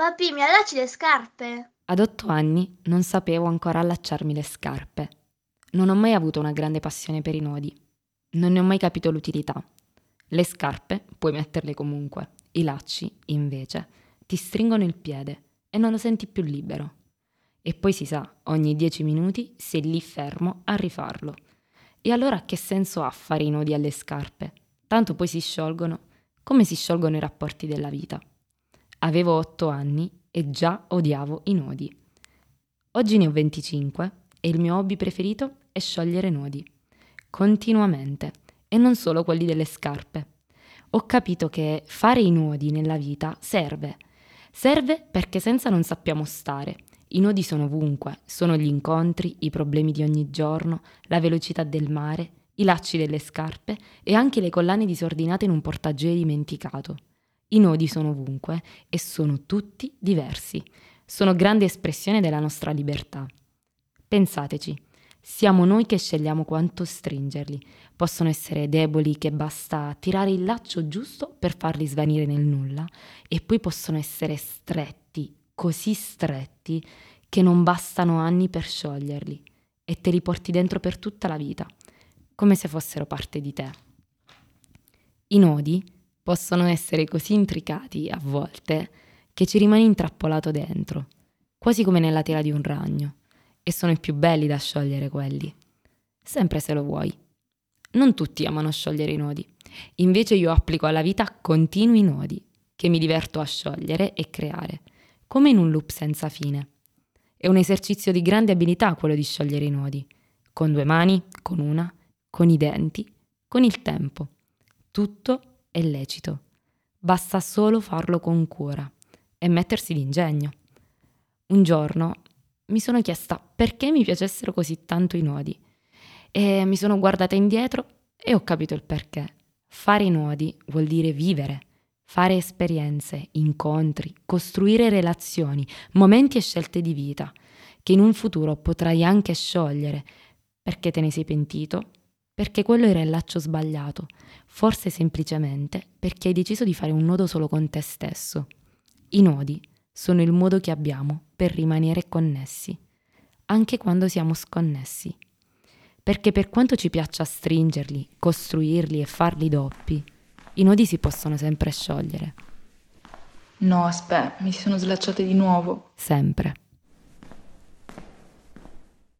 Papi, mi allacci le scarpe? Ad otto anni non sapevo ancora allacciarmi le scarpe. Non ho mai avuto una grande passione per i nodi. Non ne ho mai capito l'utilità. Le scarpe puoi metterle comunque, i lacci, invece, ti stringono il piede e non lo senti più libero. E poi si sa, ogni dieci minuti sei lì fermo a rifarlo. E allora che senso ha fare i nodi alle scarpe? Tanto poi si sciolgono, come si sciolgono i rapporti della vita. Avevo otto anni e già odiavo i nodi. Oggi ne ho 25 e il mio hobby preferito è sciogliere nodi. Continuamente. E non solo quelli delle scarpe. Ho capito che fare i nodi nella vita serve. Serve perché senza non sappiamo stare. I nodi sono ovunque, sono gli incontri, i problemi di ogni giorno, la velocità del mare, i lacci delle scarpe e anche le collane disordinate in un portaggio dimenticato. I nodi sono ovunque e sono tutti diversi. Sono grande espressione della nostra libertà. Pensateci, siamo noi che scegliamo quanto stringerli. Possono essere deboli che basta tirare il laccio giusto per farli svanire nel nulla e poi possono essere stretti, così stretti che non bastano anni per scioglierli e te li porti dentro per tutta la vita, come se fossero parte di te. I nodi possono essere così intricati a volte che ci rimani intrappolato dentro, quasi come nella tela di un ragno, e sono i più belli da sciogliere quelli, sempre se lo vuoi. Non tutti amano sciogliere i nodi, invece io applico alla vita continui nodi, che mi diverto a sciogliere e creare, come in un loop senza fine. È un esercizio di grande abilità quello di sciogliere i nodi, con due mani, con una, con i denti, con il tempo. Tutto è lecito. Basta solo farlo con cura e mettersi d'ingegno. Un giorno mi sono chiesta perché mi piacessero così tanto i nodi e mi sono guardata indietro e ho capito il perché. Fare i nodi vuol dire vivere, fare esperienze, incontri, costruire relazioni, momenti e scelte di vita che in un futuro potrai anche sciogliere perché te ne sei pentito perché quello era il laccio sbagliato, forse semplicemente perché hai deciso di fare un nodo solo con te stesso. I nodi sono il modo che abbiamo per rimanere connessi, anche quando siamo sconnessi. Perché per quanto ci piaccia stringerli, costruirli e farli doppi, i nodi si possono sempre sciogliere. No, aspetta, mi sono slacciate di nuovo. Sempre.